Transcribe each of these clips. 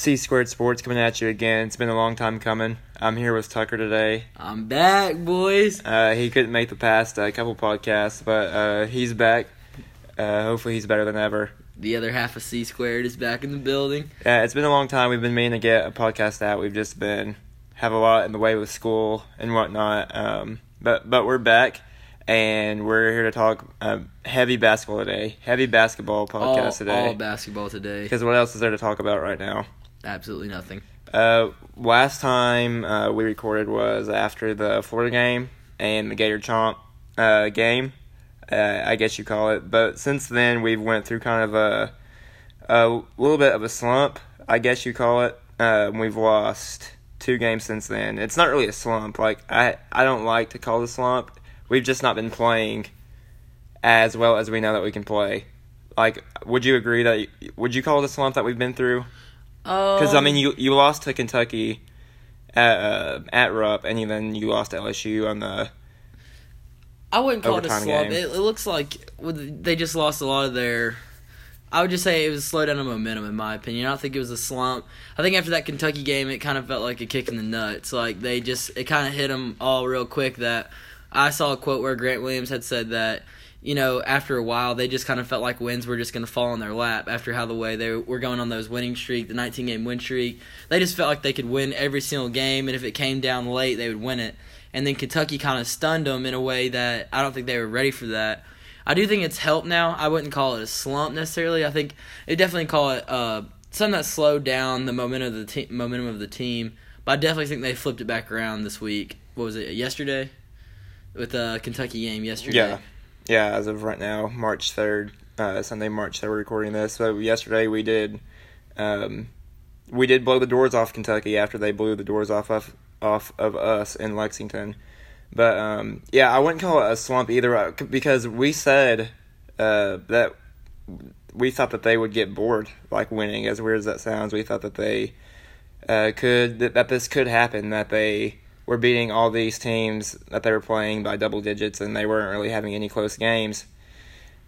C Squared Sports coming at you again. It's been a long time coming. I'm here with Tucker today. I'm back, boys. Uh, he couldn't make the past uh, couple podcasts, but uh, he's back. Uh, hopefully, he's better than ever. The other half of C Squared is back in the building. Yeah, it's been a long time. We've been meaning to get a podcast out. We've just been have a lot in the way with school and whatnot. Um, but but we're back, and we're here to talk um, heavy basketball today. Heavy basketball podcast all, today. All basketball today. Because what else is there to talk about right now? Absolutely nothing. Uh, last time uh, we recorded was after the Florida game and the Gator Chomp uh, game, uh, I guess you call it. But since then, we've went through kind of a a little bit of a slump, I guess you call it. Uh, we've lost two games since then. It's not really a slump. Like I, I don't like to call it a slump. We've just not been playing as well as we know that we can play. Like, would you agree that? Would you call it a slump that we've been through? Because I mean, you you lost to Kentucky at uh, at Rupp, and then you lost to LSU on the. I wouldn't call it a slump. It, it looks like they just lost a lot of their. I would just say it was a slowdown of momentum, in my opinion. I don't think it was a slump. I think after that Kentucky game, it kind of felt like a kick in the nuts. Like they just, it kind of hit them all real quick. That I saw a quote where Grant Williams had said that, you know, after a while, they just kind of felt like wins were just going to fall on their lap after how the way they were going on those winning streak, the 19 game win streak. They just felt like they could win every single game, and if it came down late, they would win it. And then Kentucky kind of stunned them in a way that I don't think they were ready for that. I do think it's helped now. I wouldn't call it a slump necessarily. I think it definitely call it uh, something that slowed down the momentum of the te- momentum of the team. But I definitely think they flipped it back around this week. What was it? Yesterday, with the Kentucky game yesterday. Yeah, yeah. As of right now, March third, uh, Sunday, March third, we're recording this. So yesterday we did, um, we did blow the doors off Kentucky after they blew the doors off of off of us in Lexington. But um, yeah, I wouldn't call it a slump either uh, because we said uh, that we thought that they would get bored, like winning. As weird as that sounds, we thought that they uh, could that, that this could happen. That they were beating all these teams that they were playing by double digits, and they weren't really having any close games.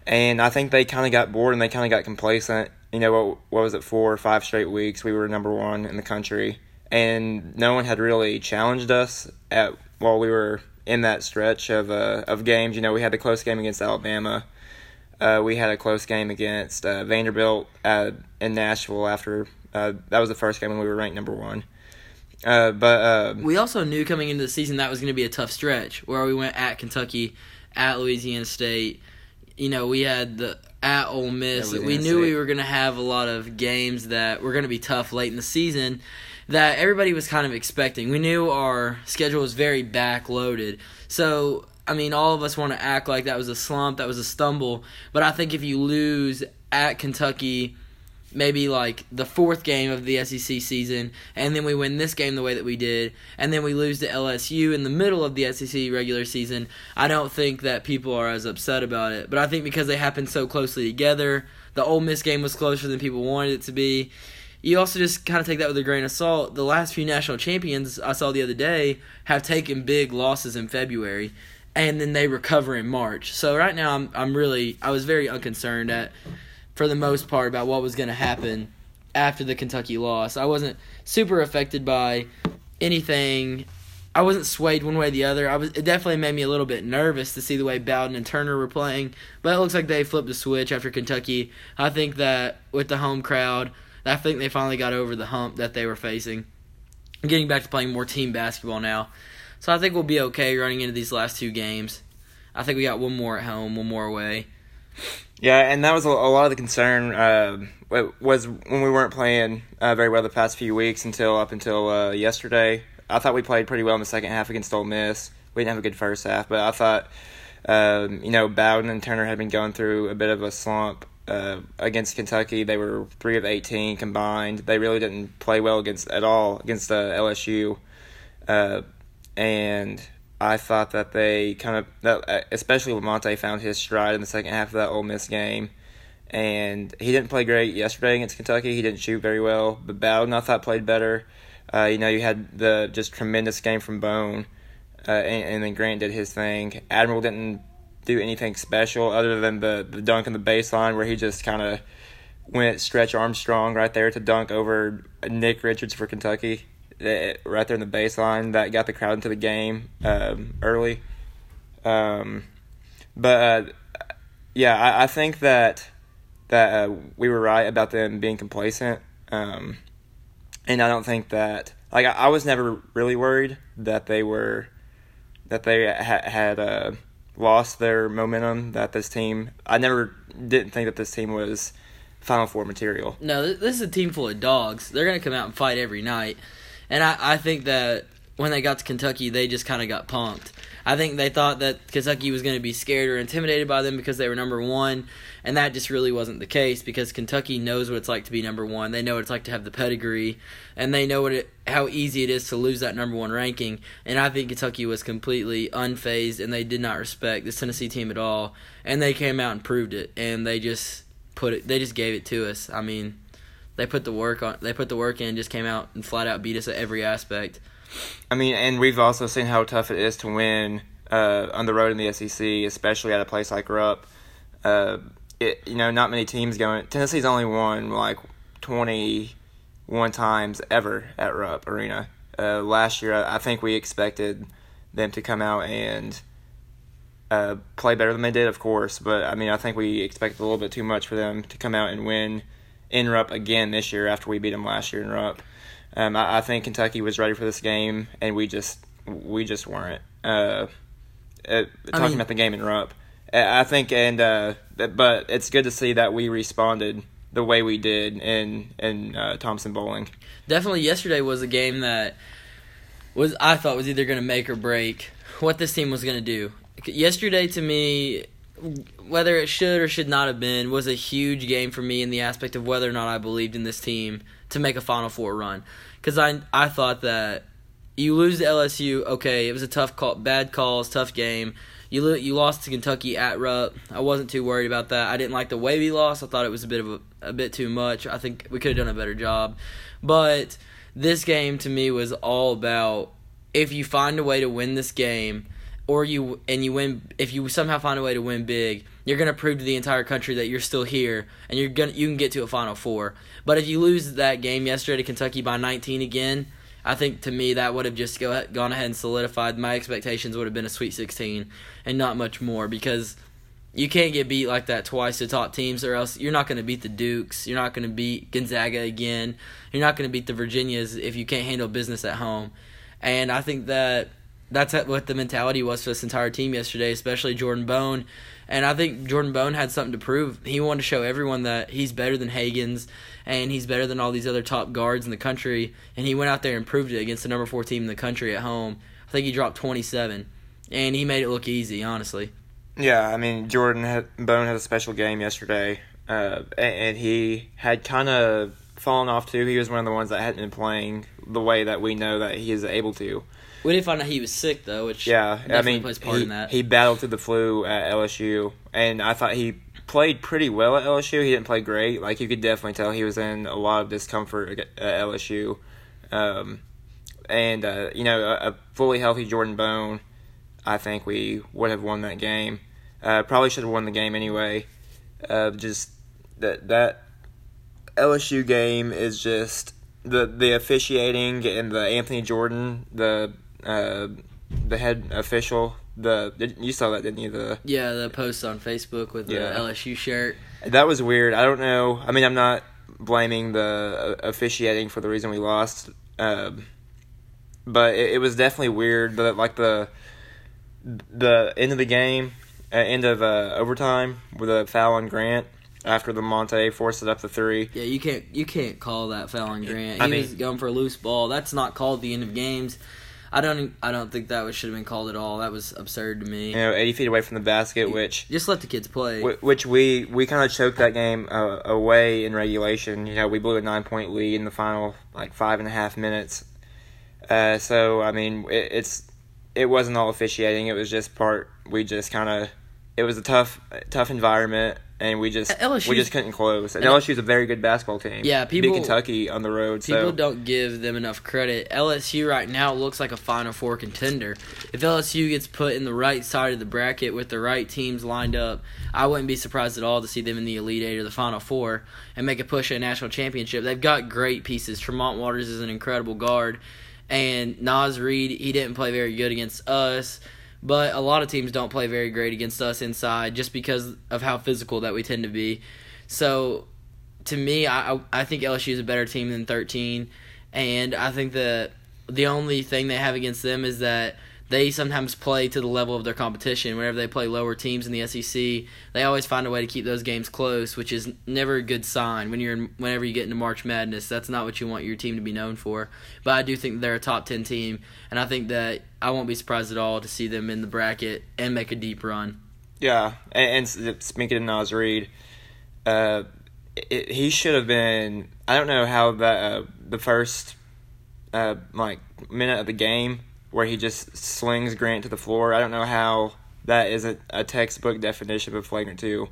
And I think they kind of got bored and they kind of got complacent. You know, what, what was it, four or five straight weeks? We were number one in the country, and no one had really challenged us at while we were in that stretch of uh, of games. You know, we had the close game against Alabama. Uh, we had a close game against uh, Vanderbilt in Nashville after uh, that was the first game when we were ranked number one. Uh, but uh, We also knew coming into the season that was going to be a tough stretch where we went at Kentucky, at Louisiana State. You know, we had the at Ole Miss. We knew we were going to have a lot of games that were going to be tough late in the season that everybody was kind of expecting. We knew our schedule was very backloaded. So, I mean, all of us want to act like that was a slump, that was a stumble. But I think if you lose at Kentucky, maybe like the fourth game of the SEC season, and then we win this game the way that we did, and then we lose to LSU in the middle of the SEC regular season, I don't think that people are as upset about it. But I think because they happened so closely together, the Ole Miss game was closer than people wanted it to be. You also just kind of take that with a grain of salt. The last few national champions I saw the other day have taken big losses in February, and then they recover in March. So right now, I'm I'm really I was very unconcerned at for the most part about what was going to happen after the Kentucky loss. I wasn't super affected by anything. I wasn't swayed one way or the other. I was it definitely made me a little bit nervous to see the way Bowden and Turner were playing, but it looks like they flipped the switch after Kentucky. I think that with the home crowd, I think they finally got over the hump that they were facing. Getting back to playing more team basketball now. So I think we'll be okay running into these last two games. I think we got one more at home, one more away. Yeah, and that was a, a lot of the concern. Uh, was when we weren't playing uh, very well the past few weeks until up until uh, yesterday. I thought we played pretty well in the second half against Ole Miss. We didn't have a good first half, but I thought, um, you know, Bowden and Turner had been going through a bit of a slump uh, against Kentucky. They were three of eighteen combined. They really didn't play well against at all against uh, LSU, uh, and I thought that they kind of uh, especially Lamonte found his stride in the second half of that Ole Miss game. And he didn't play great yesterday against Kentucky. He didn't shoot very well. But Bowden, I thought, played better. Uh, you know, you had the just tremendous game from Bone, uh, and, and then Grant did his thing. Admiral didn't do anything special other than the, the dunk in the baseline where he just kind of went Stretch Armstrong right there to dunk over Nick Richards for Kentucky, right there in the baseline. That got the crowd into the game um, early. Um, but uh, yeah, I, I, think that that uh, we were right about them being complacent, um, and I don't think that like I, I, was never really worried that they were that they ha- had uh, lost their momentum. That this team, I never didn't think that this team was Final Four material. No, this is a team full of dogs. They're to come out and fight every night. And I, I think that when they got to Kentucky, they just kind of got punked. I think they thought that Kentucky was going to be scared or intimidated by them because they were number one, and that just really wasn't the case because Kentucky knows what it's like to be number one. They know what it's like to have the pedigree, and they know what it, how easy it is to lose that number one ranking. And I think Kentucky was completely unfazed, and they did not respect this Tennessee team at all. And they came out and proved it, and they just put it. They just gave it to us. I mean, they put the work on. They put the work in. Just came out and flat out beat us at every aspect. I mean, and we've also seen how tough it is to win uh, on the road in the SEC, especially at a place like Rupp. Uh, it, you know, not many teams going. Tennessee's only won like twenty one times ever at Rupp Arena. Uh, last year, I think we expected them to come out and uh, play better than they did, of course. But I mean, I think we expected a little bit too much for them to come out and win in Rupp again this year after we beat them last year in Rupp. Um, I, I, think Kentucky was ready for this game, and we just we just weren't. Uh, uh, talking mean, about the game in Rupp, I think, and uh, but it's good to see that we responded the way we did in in uh, Thompson-Boling. Definitely, yesterday was a game that was I thought was either going to make or break what this team was going to do yesterday to me whether it should or should not have been was a huge game for me in the aspect of whether or not I believed in this team to make a Final Four run. Because I I thought that you lose to LSU, okay, it was a tough call, bad calls, tough game. You lo- you lost to Kentucky at Rupp. I wasn't too worried about that. I didn't like the way we lost. I thought it was a bit of a, a bit too much. I think we could have done a better job. But this game to me was all about if you find a way to win this game or you and you win if you somehow find a way to win big you're going to prove to the entire country that you're still here and you're going to you can get to a final four. But if you lose that game yesterday to Kentucky by 19 again I think to me that would have just go, gone ahead and solidified. My expectations would have been a sweet 16 and not much more because you can't get beat like that twice to top teams or else you're not going to beat the Dukes you're not going to beat Gonzaga again you're not going to beat the Virginias if you can't handle business at home. And I think that that's what the mentality was for this entire team yesterday, especially Jordan Bone. And I think Jordan Bone had something to prove. He wanted to show everyone that he's better than Hagans and he's better than all these other top guards in the country. And he went out there and proved it against the number four team in the country at home. I think he dropped 27, and he made it look easy, honestly. Yeah, I mean Jordan had, Bone had a special game yesterday, uh, and he had kind of fallen off too. He was one of the ones that hadn't been playing the way that we know that he is able to. We did find out he was sick though, which yeah, I mean, he, in that. he battled through the flu at LSU, and I thought he played pretty well at LSU. He didn't play great. Like you could definitely tell he was in a lot of discomfort at LSU. Um, and uh, you know, a, a, fully healthy Jordan Bone, I think we would have won that game. Uh, probably should have won the game anyway. Uh, just that that LSU game is just the the officiating and the Anthony Jordan the uh, the head official. The you saw that, didn't you? The yeah, the post on Facebook with yeah. the LSU shirt. That was weird. I don't know. I mean, I'm not blaming the uh, officiating for the reason we lost, uh, but it, it, was definitely weird. But like the the end of the game, uh, end of uh, overtime with a foul on Grant after Lamonte forced it up the three. Yeah, you can't you can't call that foul on Grant. He I mean, was going for a loose ball. That's not called the end of games. I don't. I don't think that should have been called at all. That was absurd to me. You know, eighty feet away from the basket, which just let the kids play. Which we we kind of choked that game uh, away in regulation. You know, we blew a nine point lead in the final like five and a half minutes. Uh, so I mean, it, it's it wasn't all officiating. It was just part. We just kind of it was a tough tough environment, and we just LSU's we just couldn't close. And LSU's a very good basketball team. Yeah, Beat people- Kentucky on the road. People so don't give them enough credit. LSU right now looks like a Final Four contender. If LSU gets put in the right side of the bracket with the right teams lined up, I wouldn't be surprised at all to see them in the Elite Eight or the Final Four and make a push at a national championship. They've got great pieces. Tremont Waters is an incredible guard, and Naz Reid he didn't play very good against us. But a lot of teams don't play very great against us inside just because of how physical that we tend to be. So to me, I I think LSU is a better team than 13, and I think that the only thing they have against them is that they sometimes play to the level of their competition. Whenever they play lower teams in the SEC, they always find a way to keep those games close, which is never a good sign when you're in, whenever you get into March Madness. That's not what you want your team to be known for. But I do think they're a top 10 team, and I think that I won't be surprised at all to see them in the bracket and make a deep run. Yeah, and, and speaking of Naz Reid, uh, it, he should have been. I don't know how that uh, the first uh, like minute of the game where he just slings Grant to the floor. I don't know how that isn't a textbook definition of flagrant two,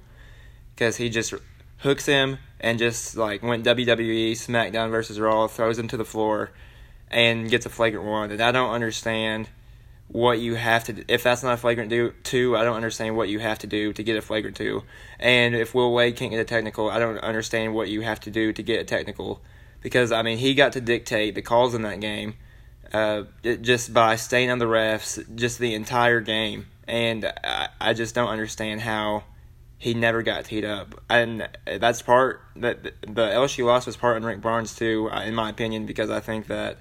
because he just hooks him and just like went WWE SmackDown versus Raw, throws him to the floor, and gets a flagrant one. And I don't understand what you have to if that's not a flagrant do, two i don't understand what you have to do to get a flagrant two and if will wade can't get a technical i don't understand what you have to do to get a technical because i mean he got to dictate the calls in that game uh, just by staying on the refs just the entire game. And I, I just don't understand how he never got teed up. And that's part that the lsu loss was part on rick barnes too uh, in my opinion because i think that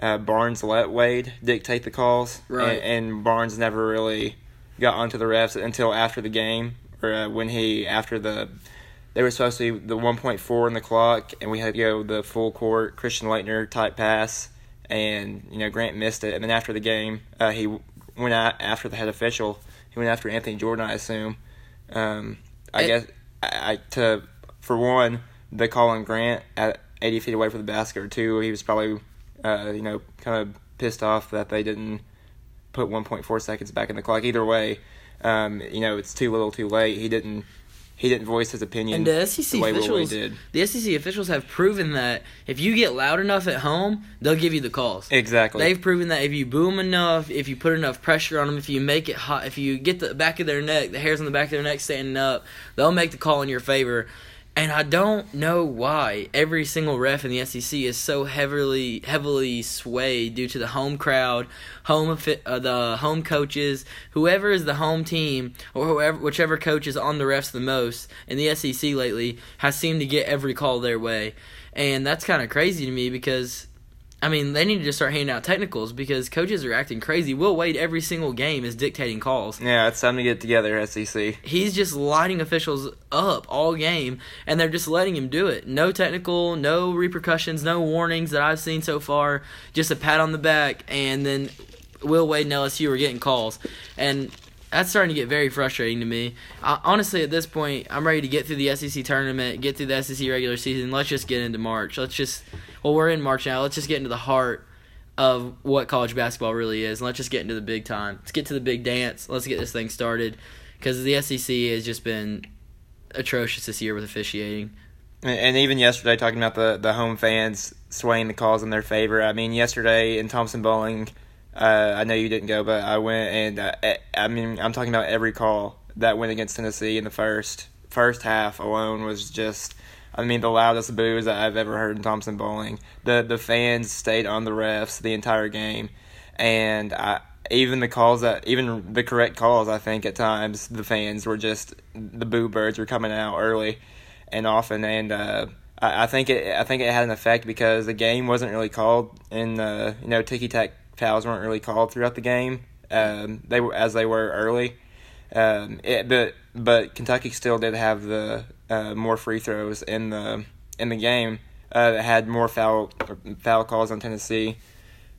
uh, Barnes let Wade dictate the calls, Right. And, and Barnes never really got onto the refs until after the game, or uh, when he after the they were supposed to be the 1.4 in the clock, and we had to go the full court Christian Laettner type pass, and you know Grant missed it, and then after the game, uh, he went out after the head official. He went after Anthony Jordan, I assume. Um, I It- guess I, I to for one the call on Grant at 80 feet away from the basket, or two he was probably uh, you know, kind of pissed off that they didn't put 1.4 seconds back in the clock. Either way, um, you know, it's too little, too late. He didn't. He didn't voice his opinion. And the SEC the officials, did. the SEC officials have proven that if you get loud enough at home, they'll give you the calls. Exactly. They've proven that if you boom enough, if you put enough pressure on them, if you make it hot, if you get the back of their neck, the hairs on the back of their neck standing up, they'll make the call in your favor. And I don't know why every single ref in the SEC is so heavily heavily swayed due to the home crowd, home uh, the home coaches, whoever is the home team or whoever whichever coach is on the refs the most in the SEC lately has seemed to get every call their way. And that's kind of crazy to me because I mean, they need to just start handing out technicals because coaches are acting crazy. Will Wade every single game is dictating calls. yeah, it's time to get together, SEC. He's just lighting officials up all game, and they're just letting him do it. No technical, no repercussions, no warnings that I've seen so far. Just a pat on the back, and then Will Wade and LSU are getting calls, and that's starting to get very frustrating to me. I, honestly, at this point, I'm ready to get through the SEC tournament, get through the SEC regular season. Let's just get into March. Let's just, well, we're in March now. Let's just get into the heart of what college basketball really is. Let's just get into the big time. Let's get to the big dance. Let's get this thing started because the SEC has just been atrocious this year with officiating. And, even yesterday, talking about the the home fans swaying the calls in their favor. I mean, yesterday in Thompson-Boling, uh, I know you didn't go, but I went, and uh, I- I mean, I'm talking about every call that went against Tennessee in the first first half alone was just. I mean, the loudest boos that I've ever heard in Thompson-Boling. The the fans stayed on the refs the entire game, and I even the calls that even the correct calls I think at times the fans were just the boo birds were coming out early and often. And uh, I, I think it I think it had an effect because the game wasn't really called and uh, you know ticky tack fouls weren't really called throughout the game um, they were as they were early. Um, it, but but Kentucky still did have the uh, more free throws in the in the game uh, that had more foul foul calls on Tennessee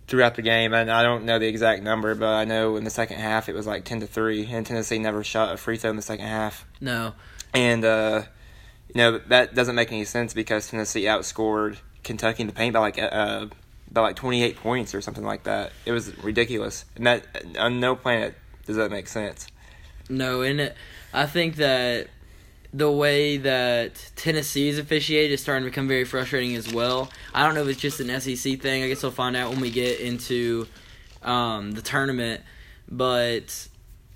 throughout the game, and I don't know the exact number, but I know in the second half it was like ten to three, and Tennessee never shot a free throw in the second half, No. and uh, you know that doesn't make any sense because Tennessee outscored Kentucky in the paint by like uh, by like twenty eight points or something like that. It was ridiculous, and that on no planet does that make sense. No, and it, I think that the way that Tennessee is officiated is starting to become very frustrating as well. I don't know if it's just an SEC thing. I guess we'll find out when we get into um, the tournament. But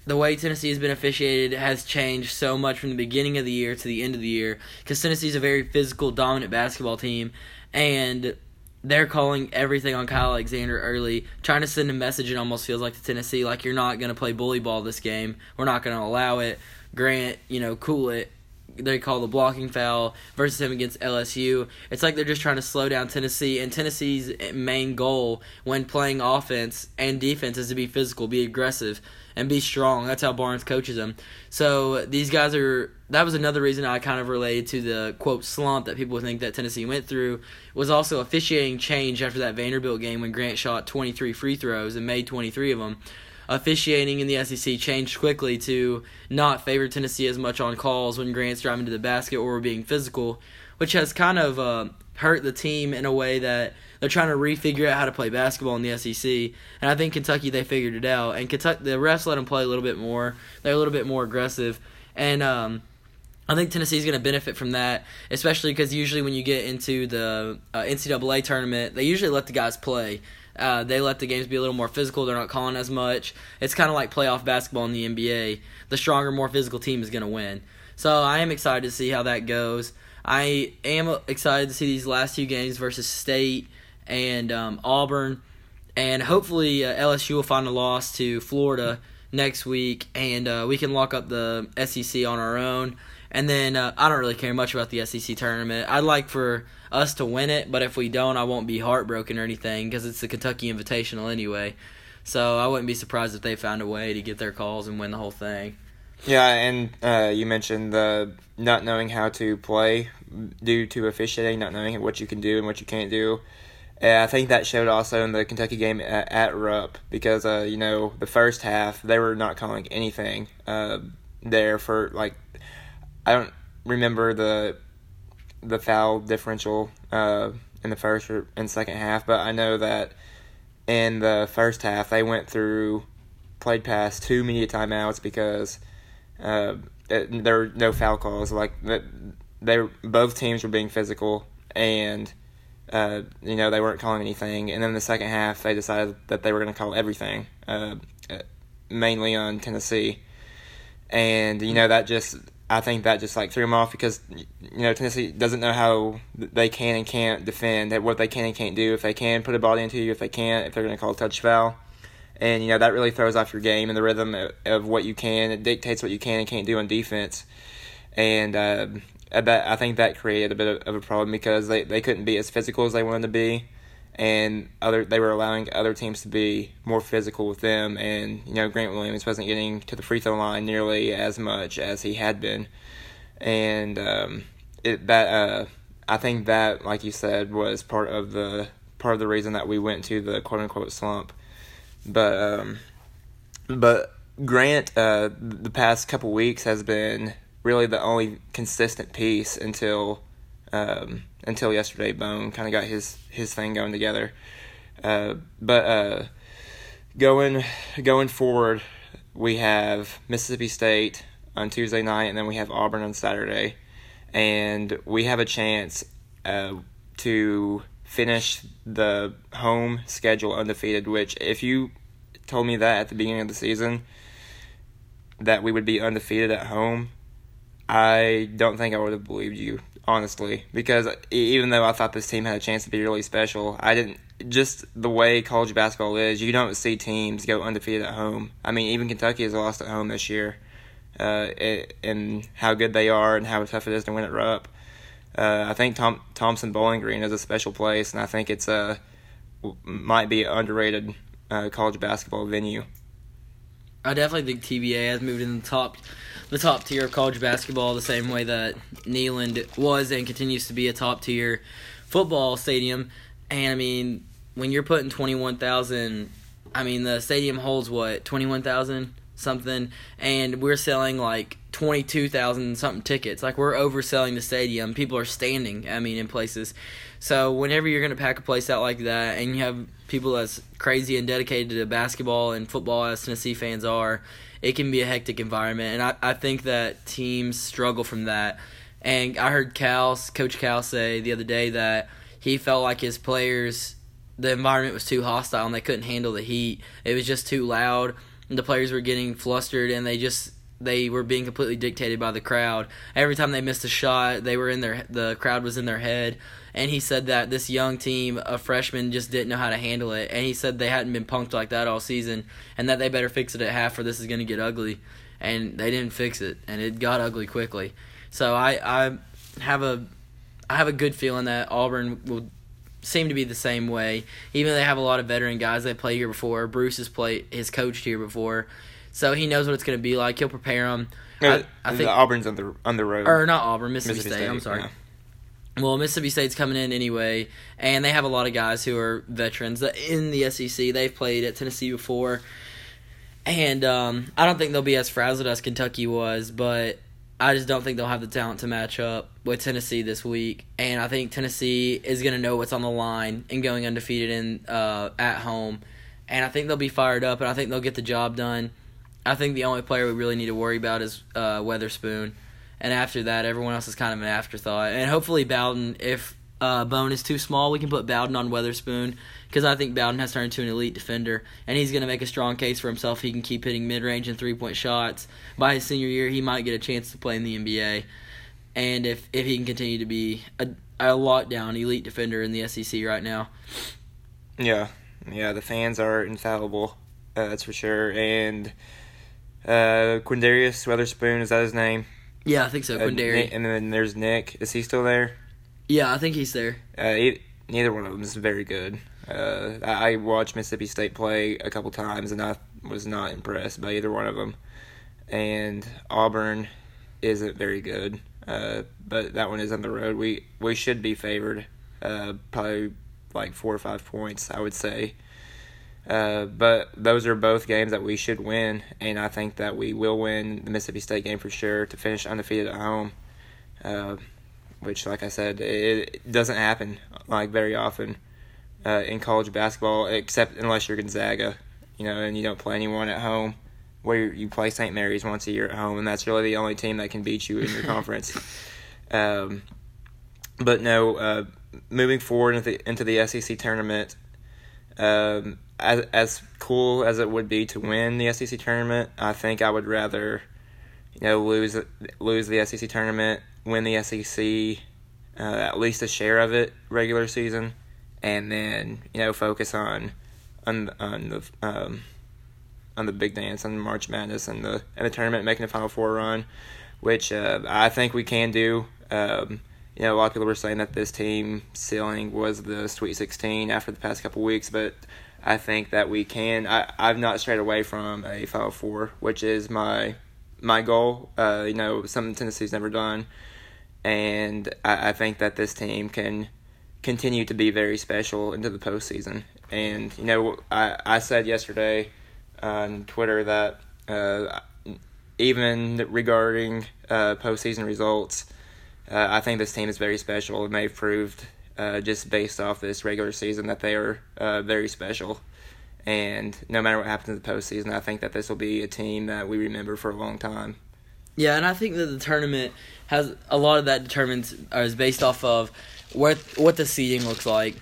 the way Tennessee has been officiated has changed so much from the beginning of the year to the end of the year because Tennessee is a very physical, dominant basketball team, and they're calling everything on Kyle Alexander early, trying to send a message. It almost feels like to Tennessee, like you're not going to play bully ball this game. We're not going to allow it. Grant, you know, cool it. They call the blocking foul versus him against LSU. It's like they're just trying to slow down Tennessee, and Tennessee's main goal when playing offense and defense is to be physical, be aggressive and be strong. That's how Barnes coaches them. So these guys are. That was another reason I kind of related to the quote slump that people think that Tennessee went through. Was also officiating change after that Vanderbilt game when Grant shot 23 free throws and made 23 of them. Officiating in the SEC changed quickly to not favor Tennessee as much on calls when Grant's driving to the basket or being physical, which has kind of uh, hurt the team in a way that they're trying to refigure out how to play basketball in the SEC. And I think Kentucky they figured it out. And Kentucky the refs let them play a little bit more. They're a little bit more aggressive. And um, I think Tennessee is going to benefit from that, especially because usually when you get into the uh, NCAA tournament, they usually let the guys play. Uh, they let the games be a little more physical. They're not calling as much. It's kind of like playoff basketball in the NBA. The stronger, more physical team is going to win. So I am excited to see how that goes. I am excited to see these last two games versus State and um, Auburn, and hopefully uh, LSU will find a loss to Florida next week, and uh, we can lock up the SEC on our own. And then uh, I don't really care much about the SEC tournament. I'd like for us to win it, but if we don't, I won't be heartbroken or anything because it's the Kentucky Invitational anyway. So I wouldn't be surprised if they found a way to get their calls and win the whole thing. Yeah, and uh, you mentioned the not knowing how to play due to officiating, not knowing what you can do and what you can't do. And I think that showed also in the Kentucky game at, at Rupp because uh, you know the first half they were not calling anything uh, there for like I don't remember the the foul differential uh, in the first or in second half, but I know that in the first half they went through played past two media timeouts because uh, it, there were no foul calls. Like they both teams were being physical, and uh, you know they weren't calling anything. And then the second half, they decided that they were going to call everything, uh, mainly on Tennessee. And you know that just I think that just like threw them off because you know Tennessee doesn't know how they can and can't defend what they can and can't do. If they can put a body into you, if they can't, if they're going to call a touch foul and you know that really throws off your game and the rhythm of, of what you can. It dictates what you can and can't do on defense, and uh, that I think that created a bit of a problem because they, they couldn't be as physical as they wanted to be, and other they were allowing other teams to be more physical with them, and you know Grant Williams wasn't getting to the free throw line nearly as much as he had been, and um, it that uh, I think that like you said was part of the part of the reason that we went to the quote unquote slump. But um, but Grant, uh, the past couple weeks has been really the only consistent piece until um, until yesterday. Bone kind of got his his thing going together. Uh, but uh, going going forward, we have Mississippi State on Tuesday night, and then we have Auburn on Saturday, and we have a chance uh, to finish the home schedule undefeated, which if you told me that at the beginning of the season, that we would be undefeated at home, I don't think I would have believed you, honestly. Because even though I thought this team had a chance to be really special, I didn't. Just the way college basketball is, you don't see teams go undefeated at home. I mean, even Kentucky has lost at home this year. Uh, and how good they are and how tough it is to win at Rupp. Uh, I think Tom Thompson-Boling Green is a special place, and I think it's a might be an underrated uh, college basketball venue. I definitely think TBA has moved in the top, the top tier of college basketball the same way that Neyland was and continues to be a top tier football stadium. And I mean, when you're putting twenty one thousand, I mean the stadium holds what twenty one thousand something, and we're selling like twenty two thousand something tickets. Like we're overselling the stadium. People are standing. I mean, in places. So whenever you're gonna pack a place out like that, and you have people as crazy and dedicated to basketball and football as Tennessee fans are, it can be a hectic environment, and I, I think that teams struggle from that. And I heard Cal, Coach Cal, say the other day that he felt like his players, the environment was too hostile and they couldn't handle the heat. It was just too loud. And the players were getting flustered and they just they were being completely dictated by the crowd. Every time they missed a shot, they were in their the crowd was in their head. And he said that this young team of freshmen just didn't know how to handle it. And he said they hadn't been punked like that all season, and that they better fix it at half, or this is going to get ugly. And they didn't fix it, and it got ugly quickly. So I I have a I have a good feeling that Auburn will seem to be the same way. Even though they have a lot of veteran guys that play here before. Bruce has played has coached here before so he knows what it's going to be like. He'll prepare them. I, I think Auburn's on the on the road, or not Auburn, Mississippi, Mississippi State, State. I'm sorry. Yeah. Well, Mississippi State's coming in anyway, and they have a lot of guys who are veterans in the SEC. They've played at Tennessee before, and um, I don't think they'll be as frazzled as Kentucky was, but I just don't think they'll have the talent to match up with Tennessee this week. And I think Tennessee is going to know what's on the line and going undefeated in uh, at home, and I think they'll be fired up, and I think they'll get the job done. I think the only player we really need to worry about is uh, Weatherspoon, and after that, everyone else is kind of an afterthought. And hopefully, Bowden, if uh, Bone is too small, we can put Bowden on Weatherspoon because I think Bowden has turned into an elite defender, and he's going to make a strong case for himself. He can keep hitting mid range and three point shots. By his senior year, he might get a chance to play in the NBA, and if if he can continue to be a, a lockdown elite defender in the SEC right now. Yeah, yeah, the fans are infallible. Uh, that's for sure, and uh, Quindarius Weatherspoon is that his name? Yeah, I think so. Quindarius. Uh, and then there's Nick. Is he still there? Yeah, I think he's there. Uh, he, neither one of them is very good. Uh, I watched Mississippi State play a couple times, and I was not impressed by either one of them. And Auburn isn't very good, uh, but that one is on the road. We we should be favored, uh, probably like four or five points, I would say. Uh, but those are both games that we should win, and I think that we will win the Mississippi State game for sure to finish undefeated at home. Uh, which, like I said, it, it, doesn't happen like very often uh, in college basketball, except unless you're Gonzaga, you know, and you don't play anyone at home. Where you play St. Mary's once a year at home, and that's really the only team that can beat you in your conference. Um, but no, uh, moving forward into the, into the SEC tournament, um, as as cool as it would be to win the SEC tournament, I think I would rather, you know, lose lose the SEC tournament, win the SEC, uh, at least a share of it regular season, and then you know focus on on on the um, on the big dance, on March Madness, and the and the tournament, making a Final Four run, which uh, I think we can do. Um, you know, a lot of people were saying that this team ceiling was the Sweet 16 after the past couple weeks, but I think that we can. I, I've not strayed away from a Final Four, which is my my goal. Uh, you know, something Tennessee's never done, and I, I think that this team can continue to be very special into the postseason. And you know, I I said yesterday on Twitter that uh, even regarding uh, postseason results, uh, I think this team is very special, and they've proved uh, just based off this regular season that they are uh, very special. And no matter what happens in the postseason, I think that this will be a team that we remember for a long time. Yeah, and I think that the tournament has a lot of that determines or is based off of what what the seeding looks like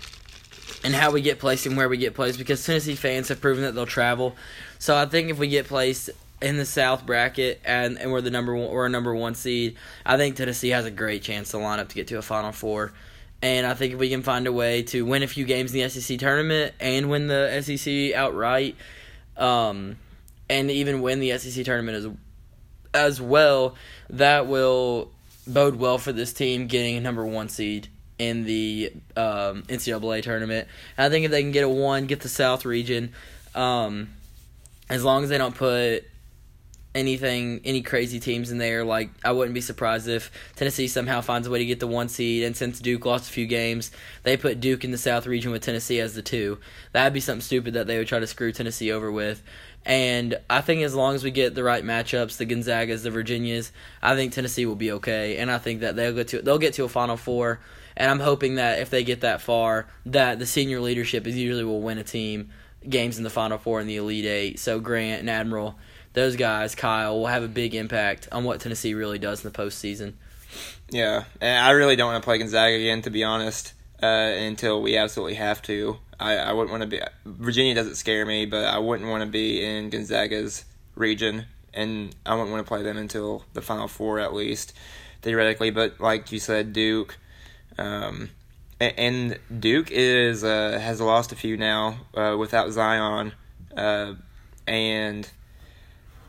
and how we get placed and where we get placed because Tennessee fans have proven that they'll travel. So I think if we get placed in the South bracket and, and we're the number one or a number one seed, I think Tennessee has a great chance to line up to get to a Final Four. And I think if we can find a way to win a few games in the SEC tournament and win the SEC outright, um, and even win the SEC tournament as as well, that will bode well for this team getting a number one seed in the um, NCAA tournament. And I think if they can get a one, get the South region, um, as long as they don't put anything any crazy teams in there. Like I wouldn't be surprised if Tennessee somehow finds a way to get the one seed. And since Duke lost a few games, they put Duke in the South region with Tennessee as the two. That'd be something stupid that they would try to screw Tennessee over with. And I think as long as we get the right matchups, the Gonzagas, the Virginias, I think Tennessee will be okay. And I think that they'll get to they'll get to a Final Four. And I'm hoping that if they get that far, that the senior leadership is usually will win a team games in the Final Four in the Elite Eight. So Grant and Admiral those guys, Kyle, will have a big impact on what Tennessee really does in the postseason. Yeah, and I really don't want to play Gonzaga again, to be honest, uh, until we absolutely have to. I, I wouldn't want to be. Virginia doesn't scare me, but I wouldn't want to be in Gonzaga's region, and I wouldn't want to play them until the Final Four at least, theoretically. But like you said, Duke, um, and Duke is uh, has lost a few now uh, without Zion, uh, and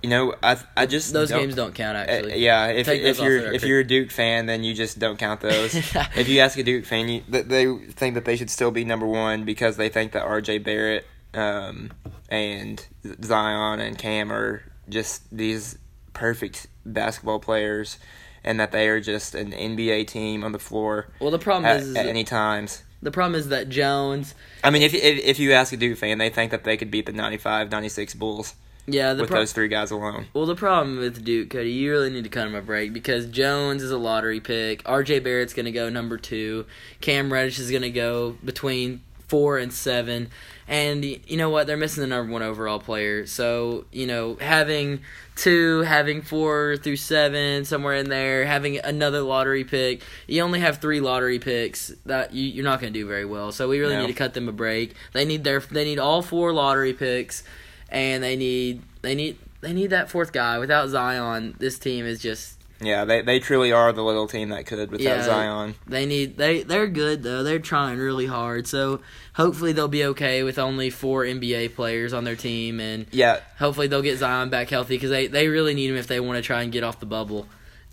you know I I just Those games don't count uh, actually. yeah, if if you're if you're a Duke fan, then you just don't count those. if you ask a Duke fan, you, they think that they should still be number one because they think that R.J. Barrett um, and Zion and Cam are just these perfect basketball players, and that they are just an NBA team on the floor Well, the problem at, is, at any times. the problem is that Jones. I mean, if, if if you ask a Duke fan, they think that they could beat the 95, 96 Bulls Yeah, the with pro- those three guys alone. Well, the problem with Duke, Cody, you really need to cut him a break because Jones is a lottery pick. R.J. Barrett's going to go number two. Cam Reddish is going to go between four and seven. And you know what? They're missing the number one overall player. So, you know, having two, having four through seven, somewhere in there, having another lottery pick, you only have three lottery picks. That you, you're not going to do very well. So we really No. need to cut them a break. They need their they need all four lottery picks and they need they need they need that fourth guy. Without Zion, this team is just Yeah, they they truly are the little team that could without Yeah. Zion. they need they they're good though. They're trying really hard. So hopefully they'll be okay with only four NBA players on their team, and Yeah, hopefully they'll get Zion back healthy because they they really need him if they want to try and get off the bubble.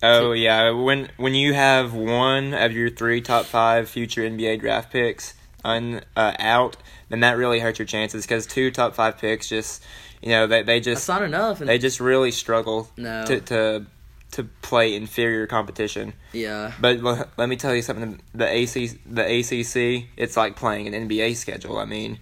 Oh yeah, when when you have one of your three top five future NBA draft picks un uh, out, then that really hurts your chances because two top five picks just you know they they That's just not enough. And they just really struggle no, to to to play inferior competition. yeah, But l- let me tell you something: the AC the ACC it's like playing an NBA schedule. I mean.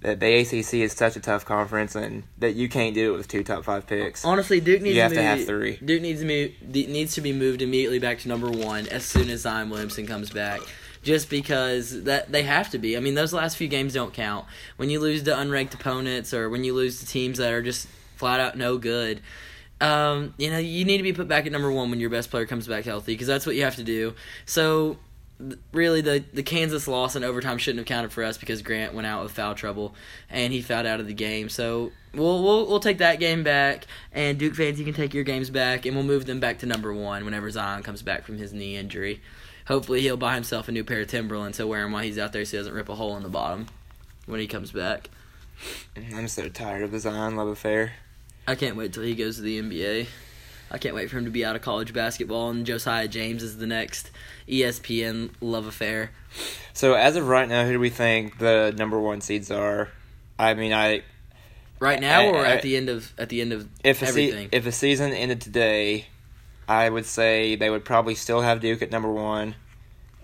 The, the ACC is such a tough conference, and that you can't do it with two top five picks. honestly, Duke needs You have to, to move, have three. Duke needs to move, needs to be moved immediately back to number one as soon as Zion Williamson comes back. Just because that they have to be. I mean, those last few games don't count. When you lose to unranked opponents or when you lose to teams that are just flat out no good, um, you know you need to be put back at number one when your best player comes back healthy because that's what you have to do. So really the the Kansas loss in overtime shouldn't have counted for us because Grant went out with foul trouble and he fouled out of the game. So we'll we'll we'll take that game back and Duke fans you can take your games back and we'll move them back to number 1 whenever Zion comes back from his knee injury. Hopefully he'll buy himself a new pair of Timberlands to wear them while he's out there so he doesn't rip a hole in the bottom when he comes back. I'm so tired of the Zion love affair. I can't wait till he goes to the NBA. I can't wait for him to be out of college basketball and Josiah James is the next ESPN love affair. So as of right now, who do we think the number one seeds are? I mean, I Right now I- or I- at the end of at the end of if a se- if a season ended today, I would say they would probably still have Duke at number one,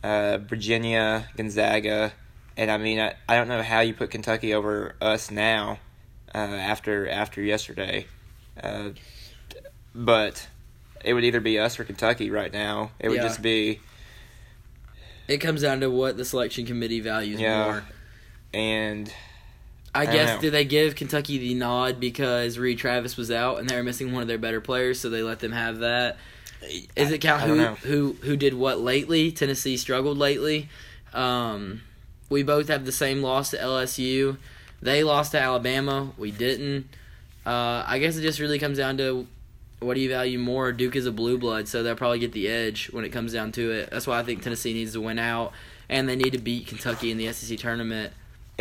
uh, Virginia, Gonzaga, and I mean I, I don't know how you put Kentucky over us now, uh, after after yesterday, uh, but it would either be us or Kentucky right now. It would Yeah. just be it comes down to what the selection committee values Yeah. more. and I, I guess do they give Kentucky the nod because Reid Travis was out and they were missing one of their better players, so they let them have that? Is it count who know. who who did what lately? Tennessee struggled lately. Um, we both have the same loss to LSU. They lost to Alabama. We didn't. Uh, I guess it just really comes down to what do you value more? Duke is a blue blood, so they'll probably get the edge when it comes down to it. That's why I think Tennessee needs to win out, and they need to beat Kentucky in the SEC tournament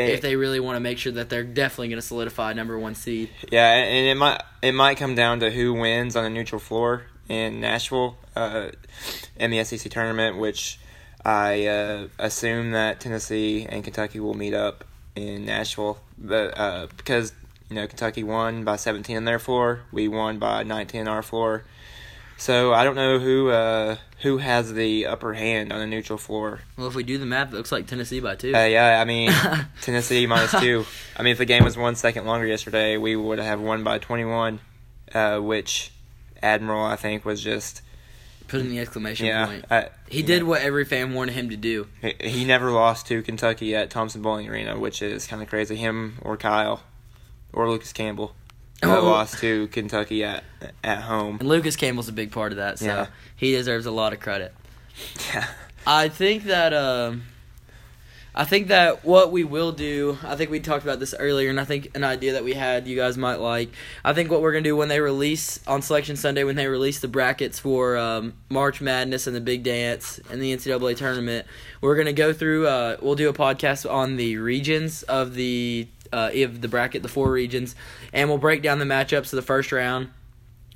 if they really want to make sure that they're definitely going to solidify number one seed. Yeah, and it might it might come down to who wins on a neutral floor in Nashville uh, in the SEC tournament, which I uh, assume that Tennessee and Kentucky will meet up in Nashville, but uh, because you know Kentucky won by 17 on their floor, we won by 19 on our floor. So I don't know who uh, who has the upper hand on a neutral floor. Well, if we do the math, it looks like Tennessee by two. Uh, yeah, I mean Tennessee minus two. I mean, if the game was one second longer yesterday, we would have won by 21, uh, which Admiral I think was just putting the exclamation yeah. point. I- He did know, what every fan wanted him to do. he, he never lost to Kentucky at Thompson-Boling Arena, which is kind of crazy. Him or Kyle or Lucas Campbell. Uh, Oh. lost to Kentucky at at home. And Lucas Campbell's a big part of that, so Yeah. he deserves a lot of credit. Yeah. I think that um, I think that what we will do, I think we talked about this earlier, and I think an idea that we had you guys might like. I think what we're gonna do when they release on Selection Sunday, when they release the brackets for um, March Madness and the Big Dance and the NCAA tournament, we're gonna go through. Uh, we'll do a podcast on the regions of the uh, of the bracket, the four regions, and we'll break down the matchups of the first round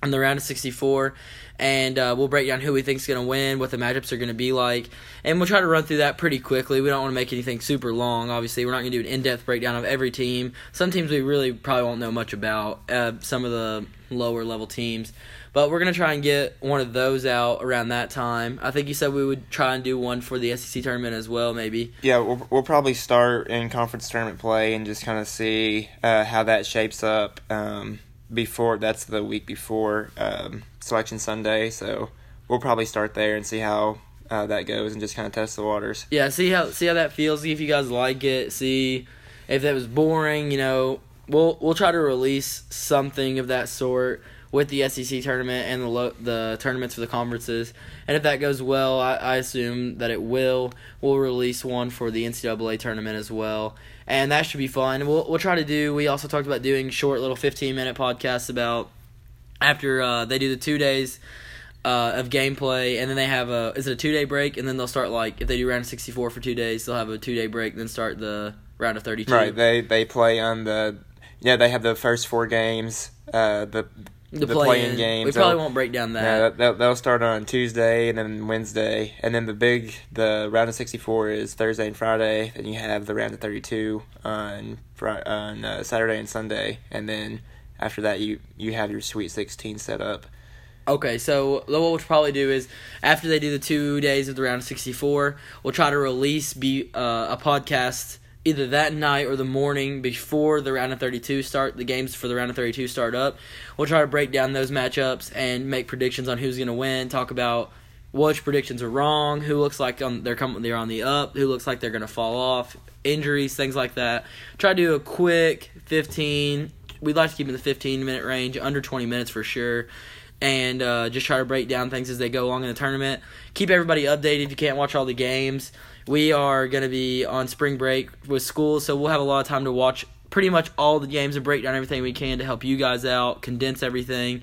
and the round of 64 and uh, we'll break down who we think's going to win what the matchups are going to be like and we'll try to run through that pretty quickly. We don't want to make anything super long obviously. We're not going to do an in-depth breakdown of every team. Some teams we really probably won't know much about uh, some of the lower level teams but we're going to try and get one of those out around that time i think you said we would try and do one for the sec tournament as well maybe Yeah, we'll, we'll probably start in conference tournament play and just kind of see uh, how that shapes up. Um, before that's the week before um, selection Sunday, so we'll probably start there and see how uh, that goes and just kind of test the waters. Yeah, see how see how that feels. See if you guys like it. See if that was boring. You know, we'll we'll try to release something of that sort with the SEC tournament and the lo- the tournaments for the conferences. And if that goes well, I, I assume that it will. We'll release one for the NCAA tournament as well, and that should be fun. We'll we'll try to do. We also talked about doing short little fifteen minute podcasts about after uh, they do the two days uh, of gameplay, and then they have a is it a two day break, and then they'll start like if they do round sixty four for two days, they'll have a two day break, then start the round of thirty two. Right? They they play on the yeah they have the first four games. Uh, the the, the play play-in in games, We probably won't break down that. Yeah, they'll, they'll start on Tuesday and then Wednesday, and then the big the round of sixty four is Thursday and Friday. Then you have the round of thirty two on Fri on uh, Saturday and Sunday, and then after that you you have your Sweet Sixteen set up. Okay, so what we'll probably do is after they do the two days of the round of 64, we'll try to release be uh, a podcast either that night or the morning before the round of 32 start. The games for the round of 32 start up. We'll try to break down those matchups and make predictions on who's going to win. Talk about which predictions are wrong, who looks like on, they're coming they're on the up, who looks like they're going to fall off, injuries, things like that. Try to do a quick 15. We'd like to keep in the 15 minute range, under 20 minutes for sure and uh, just try to break down things as they go along in the tournament. Keep everybody updated. If you can't watch all the games. We are going to be on spring break with school, so we'll have a lot of time to watch pretty much all the games and break down everything we can to help you guys out, condense everything.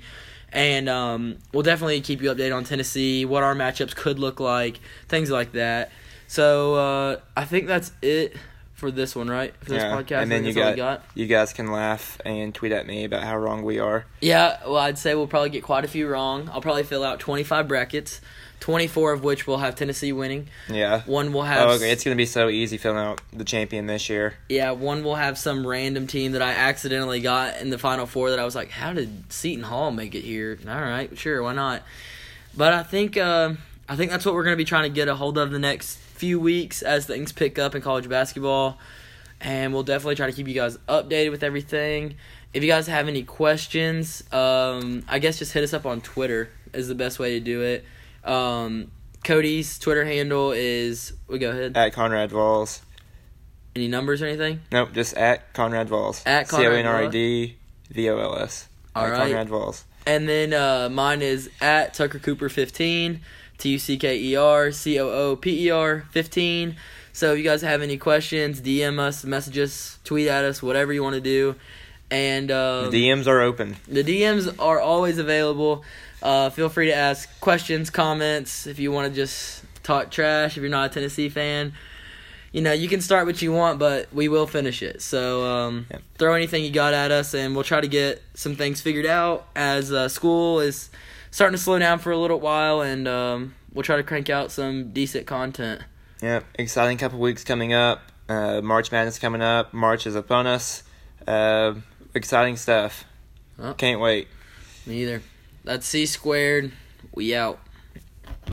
And um, we'll definitely keep you updated on Tennessee, what our matchups could look like, things like that. So uh, I think that's it for this one, right? For this Yeah, podcast, and then you all got, you guys can laugh and tweet at me about how wrong we are. Yeah, well, I'd say we'll probably get quite a few wrong. I'll probably fill out 25 brackets, 24 of which will have Tennessee winning. Yeah. One will have Oh, okay. It's gonna be so easy filling out the champion this year. yeah, one will have some random team that I accidentally got in the final four that I was like, how did Seton Hall make it here? All right, sure, why not? But I think uh, I think that's what we're going to be trying to get a hold of the next few weeks as things pick up in college basketball, and we'll definitely try to keep you guys updated with everything. If you guys have any questions, um, I guess just hit us up on Twitter is the best way to do it. Um, Cody's Twitter handle is we go ahead. At Conrad Vols. Any numbers or anything? Nope, just at Conrad Vols. At C O N R A D V O L S. All Conrad Vols. And then uh, mine is at Tucker Cooper fifteen, T U C K E R C O O P E R fifteen. So if you guys have any questions, DM us, message us, tweet at us, whatever you want to do. And um, the DMs are open. the DMs are always available. Uh, feel free to ask questions, comments. If you want to just talk trash, if you're not a Tennessee fan, you know you can start what you want, but we will finish it. So um, Yep. throw anything you got at us, and we'll try to get some things figured out as uh, school is starting to slow down for a little while, and um, we'll try to crank out some decent content. Yep, exciting couple weeks coming up. Uh, March Madness coming up. March is upon us. Uh, exciting stuff. Well. Can't wait. Me either. That's C squared. We out.